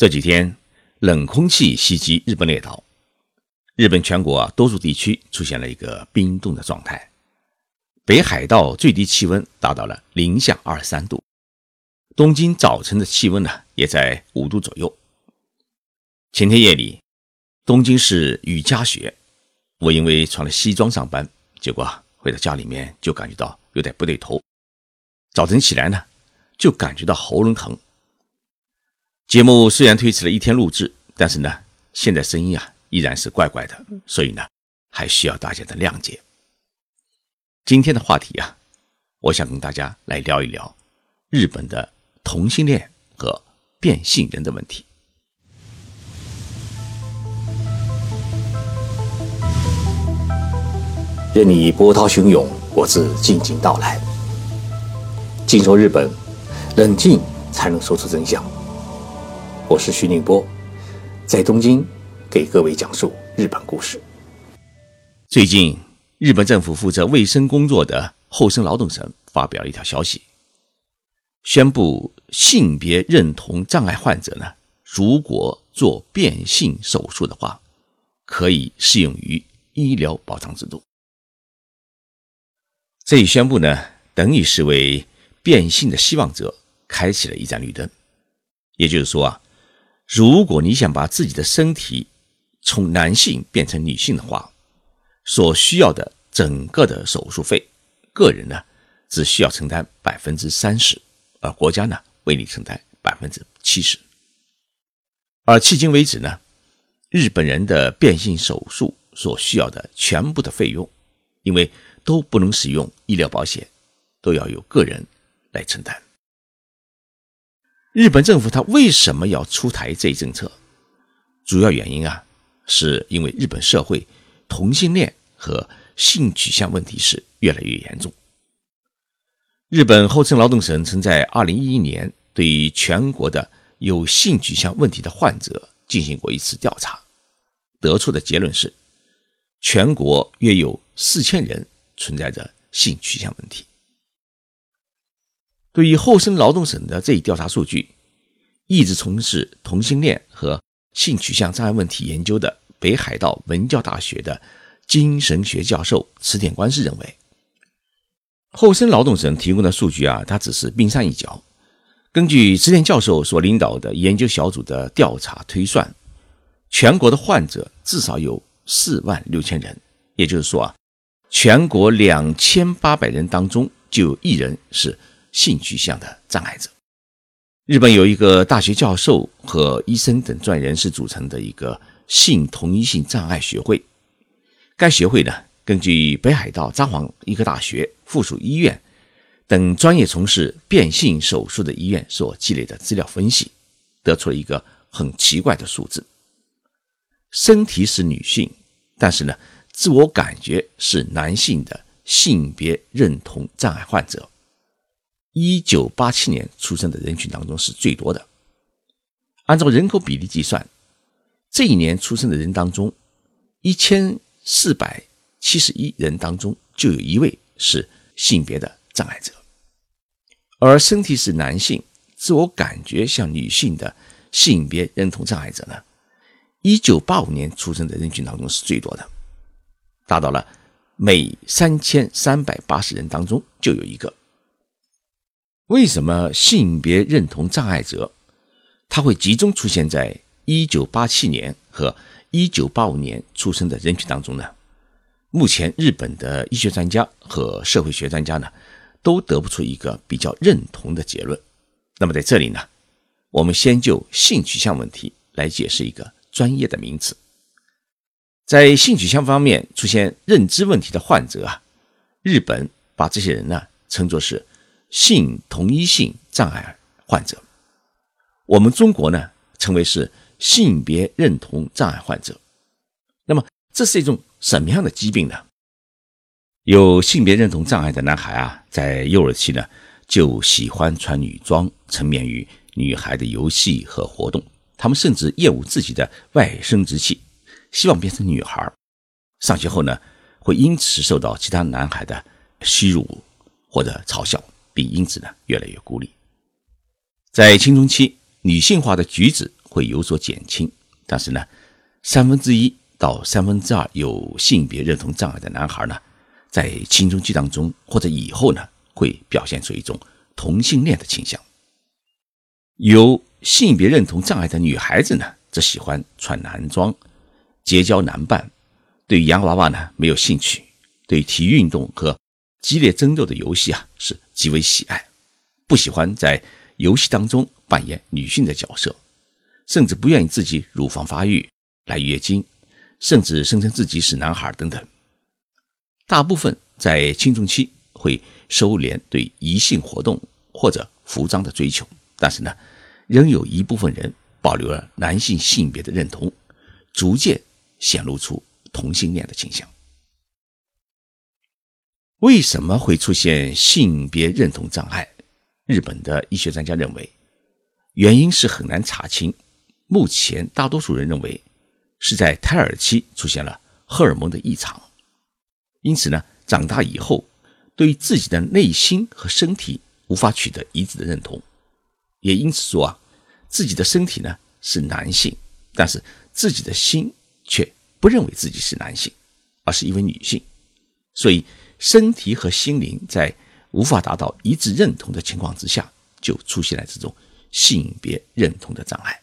这几天冷空气袭击日本列岛，日本全国多数地区出现了一个冰冻的状态，北海道最低气温达到了零下二十三度，东京早晨的气温呢也在五度左右。前天夜里，东京市雨夹雪，我因为穿了西装上班，结果回到家里面就感觉到有点不对头，早晨起来呢就感觉到喉咙疼。节目虽然推迟了一天录制，但是呢，现在声音啊依然是怪怪的，所以呢还需要大家的谅解。今天的话题啊，我想跟大家来聊一聊日本的同性恋和变性人的问题。任你波涛汹涌，我自静静到来。静说日本，冷静才能说出真相。我是徐宁波，在东京给各位讲述日本故事。最近，日本政府负责卫生工作的厚生劳动省发表了一条消息，宣布性别认同障碍患者呢，如果做变性手术的话，可以适用于医疗保障制度。这一宣布呢，等于是为变性的希望者开启了一盏绿灯。也就是说啊，如果你想把自己的身体从男性变成女性的话，所需要的整个的手术费，个人呢只需要承担百分之三十，而国家呢为你承担百分之七十。而迄今为止呢，日本人的变性手术所需要的全部的费用，因为都不能使用医疗保险，都要由个人来承担。日本政府它为什么要出台这一政策？主要原因啊，是因为日本社会同性恋和性取向问题是越来越严重。日本厚生劳动省曾在二零一一年对于全国的有性取向问题的患者进行过一次调查，得出的结论是，全国约有四千人。存在着性取向问题。对于厚生劳动省的这一调查数据，一直从事同性恋和性取向障碍问题研究的北海道文教大学的精神学教授池田官司认为，厚生劳动省提供的数据啊，它只是冰山一角。根据池田教授所领导的研究小组的调查推算，全国的患者至少有四万六千人，也就是说啊。全国两千八百人当中，就有一人是性取向的障碍者。日本有一个大学教授和医生等专业人士组成的一个性同一性障碍学会。该学会呢，根据北海道札幌医科大学附属医院等专业从事变性手术的医院所积累的资料分析，得出了一个很奇怪的数字：身体是女性，但是呢。自我感觉是男性的性别认同障碍患者，一九八七年出生的人群当中是最多的。按照人口比例计算，这一年出生的人当中，一千四百七十一人当中就有一位是性别的障碍者。而身体是男性，自我感觉像女性的性别认同障碍者呢，一九八五年出生的人群当中是最多的。达到了每三千三百八十人当中就有一个。为什么性别认同障碍者他会集中出现在一九八七年和一九八五年出生的人群当中呢？目前日本的医学专家和社会学专家呢都得不出一个比较认同的结论。那么在这里呢，我们先就性取向问题来解释一个专业的名词。在性取向方面出现认知问题的患者啊，日本把这些人呢称作是性同一性障碍患者，我们中国呢称为是性别认同障碍患者。那么这是一种什么样的疾病呢？有性别认同障碍的男孩啊，在幼儿期呢就喜欢穿女装，沉湎于女孩的游戏和活动，他们甚至厌恶自己的外生殖器。希望变成女孩，上学后呢，会因此受到其他男孩的欺辱或者嘲笑，并因此呢越来越孤立。在青春期，女性化的举止会有所减轻，但是呢，三分之一到三分之二有性别认同障碍的男孩呢，在青春期当中或者以后呢，会表现出一种同性恋的倾向。有性别认同障碍的女孩子呢，则喜欢穿男装，结交男伴，对洋娃娃呢没有兴趣，对体育运动和激烈争斗的游戏啊是极为喜爱，不喜欢在游戏当中扮演女性的角色，甚至不愿意自己乳房发育、来月经，甚至声称自己是男孩等等。大部分在青春期会收敛对异性活动或者服装的追求，但是呢。仍有一部分人保留了男性性别的认同，逐渐显露出同性恋的倾向。为什么会出现性别认同障碍？日本的医学专家认为，原因是很难查清。目前，大多数人认为是在胎儿期出现了荷尔蒙的异常，因此呢，长大以后对自己的内心和身体无法取得一致的认同，也因此说啊。自己的身体呢是男性，但是自己的心却不认为自己是男性，而是一位女性，所以身体和心灵在无法达到一致认同的情况之下，就出现了这种性别认同的障碍。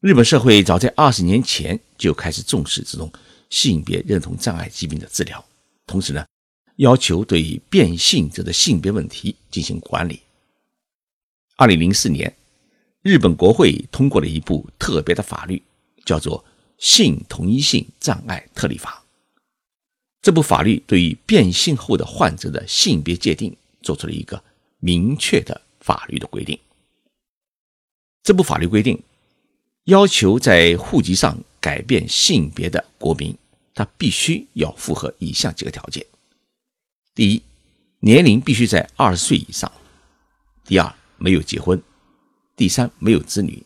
日本社会早在二十年前就开始重视这种性别认同障碍疾病的治疗，同时呢，要求对变性者的性别问题进行管理。二零零四年，日本国会通过了一部特别的法律，叫做《性同一性障碍特例法》。这部法律对于变性后的患者的性别界定做出了一个明确的法律的规定。这部法律规定，要求在户籍上改变性别的国民，他必须要符合以下几个条件：第一，年龄必须在二十岁以上；第二，没有结婚，第三没有子女，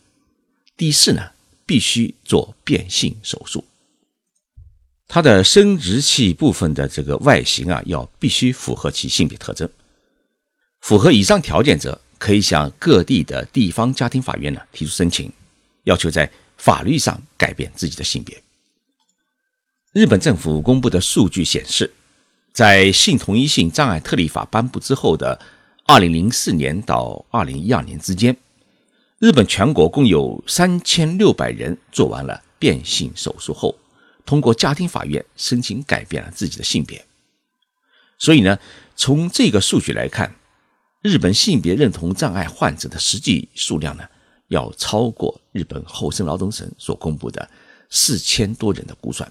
第四呢必须做变性手术。他的生殖器部分的这个外形啊，要必须符合其性别特征。符合以上条件者，可以向各地的地方家庭法院呢提出申请，要求在法律上改变自己的性别。日本政府公布的数据显示，在性同一性障碍特例法颁布之后的。二零零四年到二零一二年之间，日本全国共有三千六百人做完了变性手术后，通过家庭法院申请改变了自己的性别。所以呢，从这个数据来看，日本性别认同障碍患者的实际数量呢，要超过日本厚生劳动省所公布的四千多人的估算。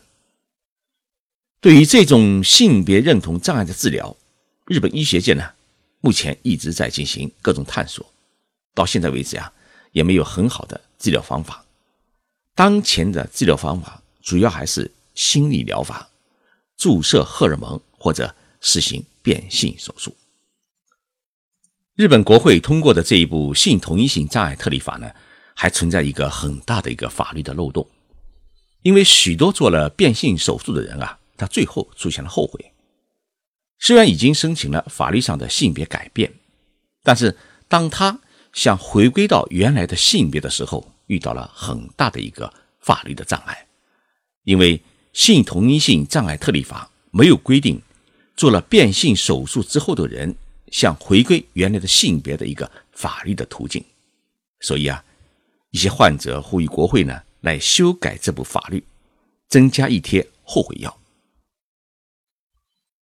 对于这种性别认同障碍的治疗，日本医学界呢？目前一直在进行各种探索，到现在为止呀，也没有很好的治疗方法。当前的治疗方法主要还是心理疗法、注射荷尔蒙或者实行变性手术。日本国会通过的这一部性同一性障碍特例法呢，还存在一个很大的一个法律的漏洞，因为许多做了变性手术的人啊，他最后出现了后悔。虽然已经申请了法律上的性别改变，但是当他想回归到原来的性别的时候，遇到了很大的一个法律的障碍，因为性同一性障碍特例法没有规定做了变性手术之后的人向回归原来的性别的一个法律的途径，所以啊，一些患者呼吁国会呢来修改这部法律，增加一贴后悔药。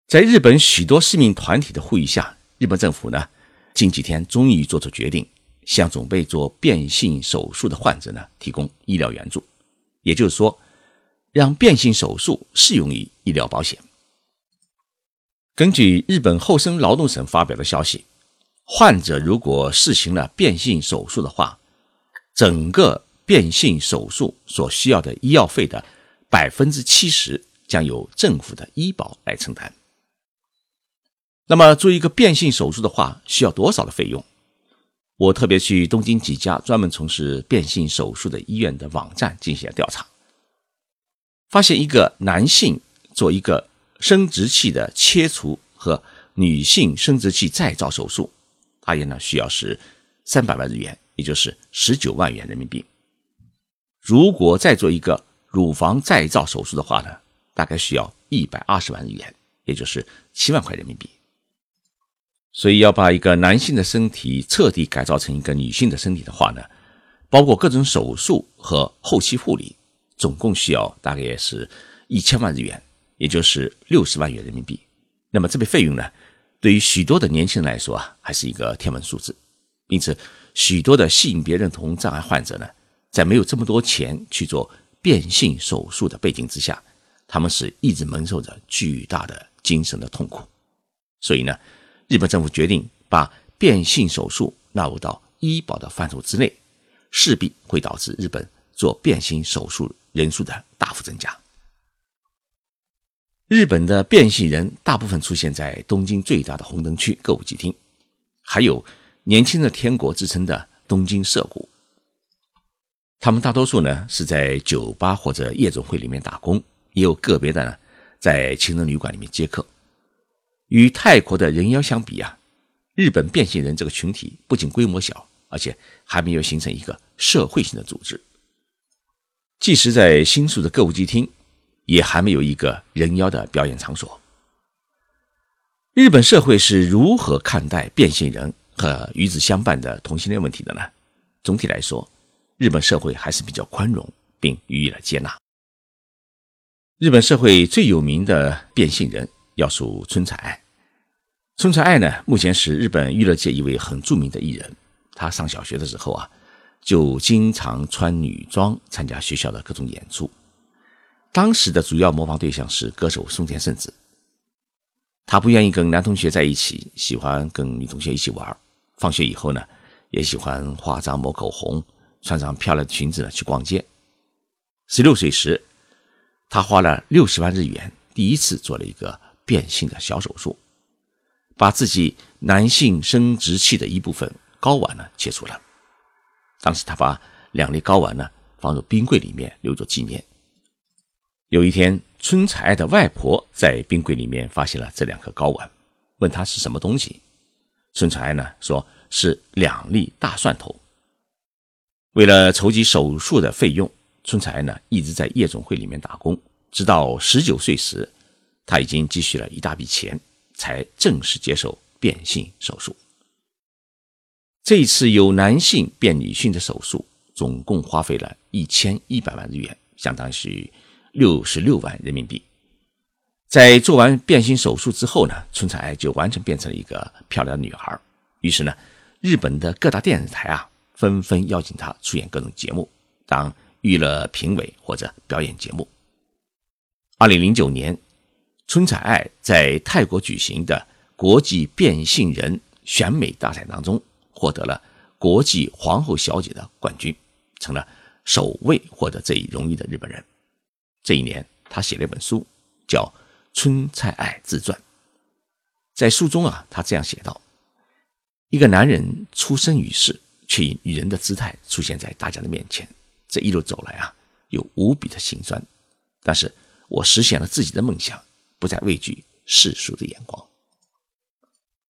在日本许多市民团体的呼吁下，日本政府呢，近几天终于做出决定，向准备做变性手术的患者呢提供医疗援助，也就是说，让变性手术适用于医疗保险。根据日本厚生劳动省发表的消息，患者如果实行了变性手术的话，整个变性手术所需要的医药费的百分之七十将由政府的医保来承担。那么做一个变性手术的话，需要多少的费用？我特别去东京几家专门从事变性手术的医院的网站进行了调查，发现一个男性做一个生殖器的切除和女性生殖器再造手术，大约呢需要是三百万日元，也就是十九万元人民币。如果再做一个乳房再造手术的话呢，大概需要一百二十万日元，也就是七万块人民币。所以要把一个男性的身体彻底改造成一个女性的身体的话呢，包括各种手术和后期护理，总共需要大概也是一千万日元，也就是六十万元人民币。那么这笔费用呢？对于许多的年轻人来说啊，还是一个天文数字。因此，许多的性别认同障碍患者呢，在没有这么多钱去做变性手术的背景之下，他们是一直蒙受着巨大的精神的痛苦。所以呢，日本政府决定把变性手术纳入到医保的范畴之内，势必会导致日本做变性手术人数的大幅增加。日本的变性人大部分出现在东京最大的红灯区歌舞伎町，还有“年轻的天国”之称的东京涩谷。他们大多数呢是在酒吧或者夜总会里面打工，也有个别的呢在情人旅馆里面接客。与泰国的人妖相比啊，日本变性人这个群体不仅规模小，而且还没有形成一个社会性的组织。即使在新宿的歌舞伎町。也还没有一个人妖的表演场所。日本社会是如何看待变性人和与之相伴的同性恋问题的呢？总体来说，日本社会还是比较宽容，并予以了接纳。日本社会最有名的变性人要数春彩爱。春彩爱呢，目前是日本娱乐界一位很著名的艺人。他上小学的时候啊，就经常穿女装参加学校的各种演出。当时的主要模仿对象是歌手松田圣子，他不愿意跟男同学在一起，喜欢跟女同学一起玩。放学以后呢，也喜欢化妆抹口红，穿上漂亮的裙子呢去逛街。十六岁时，他花了六十万日元，第一次做了一个变性的小手术，把自己男性生殖器的一部分睾丸呢切除了。当时他把两粒睾丸呢放入冰柜里面留作纪念。有一天，春才的外婆在冰柜里面发现了这两颗睾丸，问他是什么东西。春才呢说是两粒大蒜头。为了筹集手术的费用，春才呢一直在夜总会里面打工，直到十九岁时，他已经积蓄了一大笔钱，才正式接受变性手术。这一次由男性变女性的手术，总共花费了一千一百万日元，相当于。六十六万人民币，在做完变性手术之后呢，春彩爱就完全变成了一个漂亮的女孩。于是呢，日本的各大电视台啊，纷纷邀请她出演各种节目，当娱乐评委或者表演节目。二零零九年，春彩爱在泰国举行的国际变性人选美大赛当中，获得了国际皇后小姐的冠军，成了首位获得这一荣誉的日本人。这一年，他写了一本书，叫《春菜爱自传》。在书中啊，他这样写道：“一个男人出生于世，却以女人的姿态出现在大家的面前，这一路走来啊，有无比的心酸。但是我实现了自己的梦想，不再畏惧世俗的眼光。”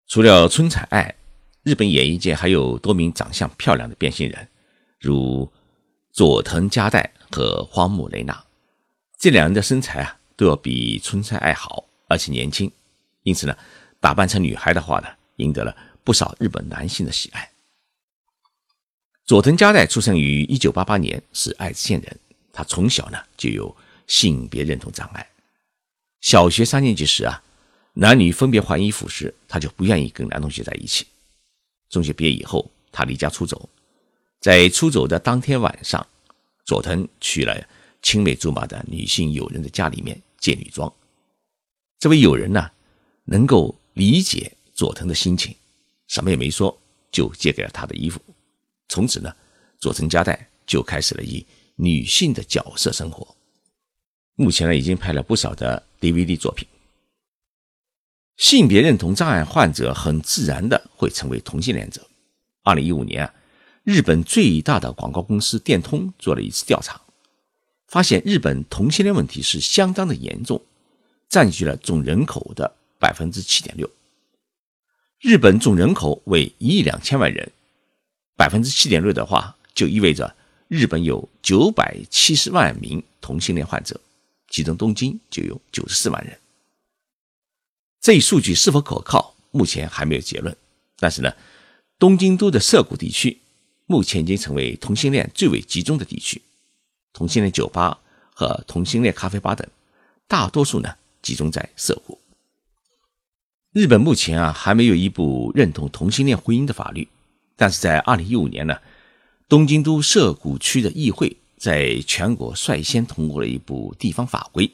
除了春彩爱，日本演艺界还有多名长相漂亮的变性人，如佐藤佳代和荒木雷娜。这两人的身材啊，都要比春菜爱好，而且年轻，因此呢，打扮成女孩的话呢，赢得了不少日本男性的喜爱。佐藤佳代出生于一九八八年，是爱知县人。他从小呢就有性别认同障碍。小学三年级时啊，男女分别换衣服时，他就不愿意跟男同学在一起。中学毕业以后，他离家出走，在出走的当天晚上，佐藤去了。青梅竹马的女性友人的家里面借女装，这位友人呢，能够理解佐藤的心情，什么也没说，就借给了他的衣服。从此呢，佐藤家代就开始了以女性的角色生活。目前呢，已经拍了不少的 DVD 作品。性别认同障碍患者很自然的会成为同性恋者。二零一五年啊，日本最大的广告公司电通做了一次调查。发现日本同性恋问题是相当的严重，占据了总人口的百分之七点六。日本总人口为一亿两千万人，百分之七点六的话，就意味着日本有九百七十万名同性恋患者，其中东京就有九十四万人。这一数据是否可靠，目前还没有结论。但是呢，东京都的涩谷地区目前已经成为同性恋最为集中的地区，同性恋酒吧和同性恋咖啡吧等，大多数呢集中在涩谷。日本目前啊还没有一部认同同性恋婚姻的法律，但是在二零一五年呢，东京都涩谷区的议会在全国率先通过了一部地方法规，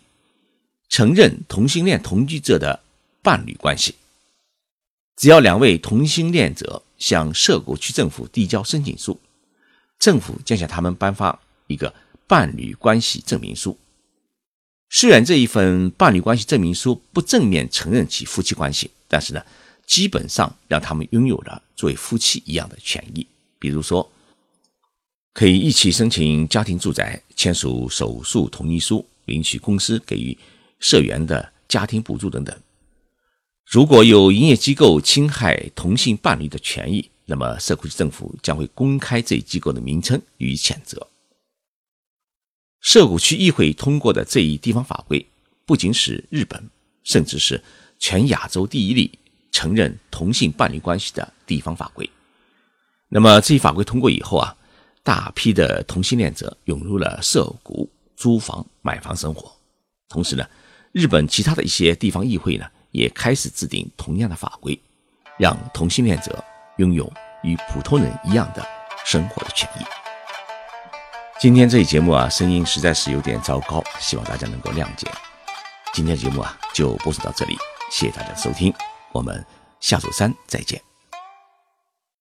承认同性恋同居者的。伴侣关系，只要两位同性恋者向涉谷区政府递交申请书，政府将向他们颁发一个伴侣关系证明书。虽然这一份伴侣关系证明书不正面承认其夫妻关系，但是呢，基本上让他们拥有了作为夫妻一样的权益，比如说，可以一起申请家庭住宅、签署手术同意书、领取公司给予社员的家庭补助等等。如果有营业机构侵害同性伴侣的权益，那么社区政府将会公开这一机构的名称予以谴责。涉谷区议会通过的这一地方法规，不仅使日本，甚至是全亚洲第一例承认同性伴侣关系的地方法规。那么这一法规通过以后啊，大批的同性恋者涌入了涉谷租房买房生活。同时呢，日本其他的一些地方议会呢。也开始制定同样的法规，让同性恋者拥有与普通人一样的生活的权益。今天这一节目啊，声音实在是有点糟糕，希望大家能够谅解。今天节目啊，就播送到这里，谢谢大家收听，我们下周三再见。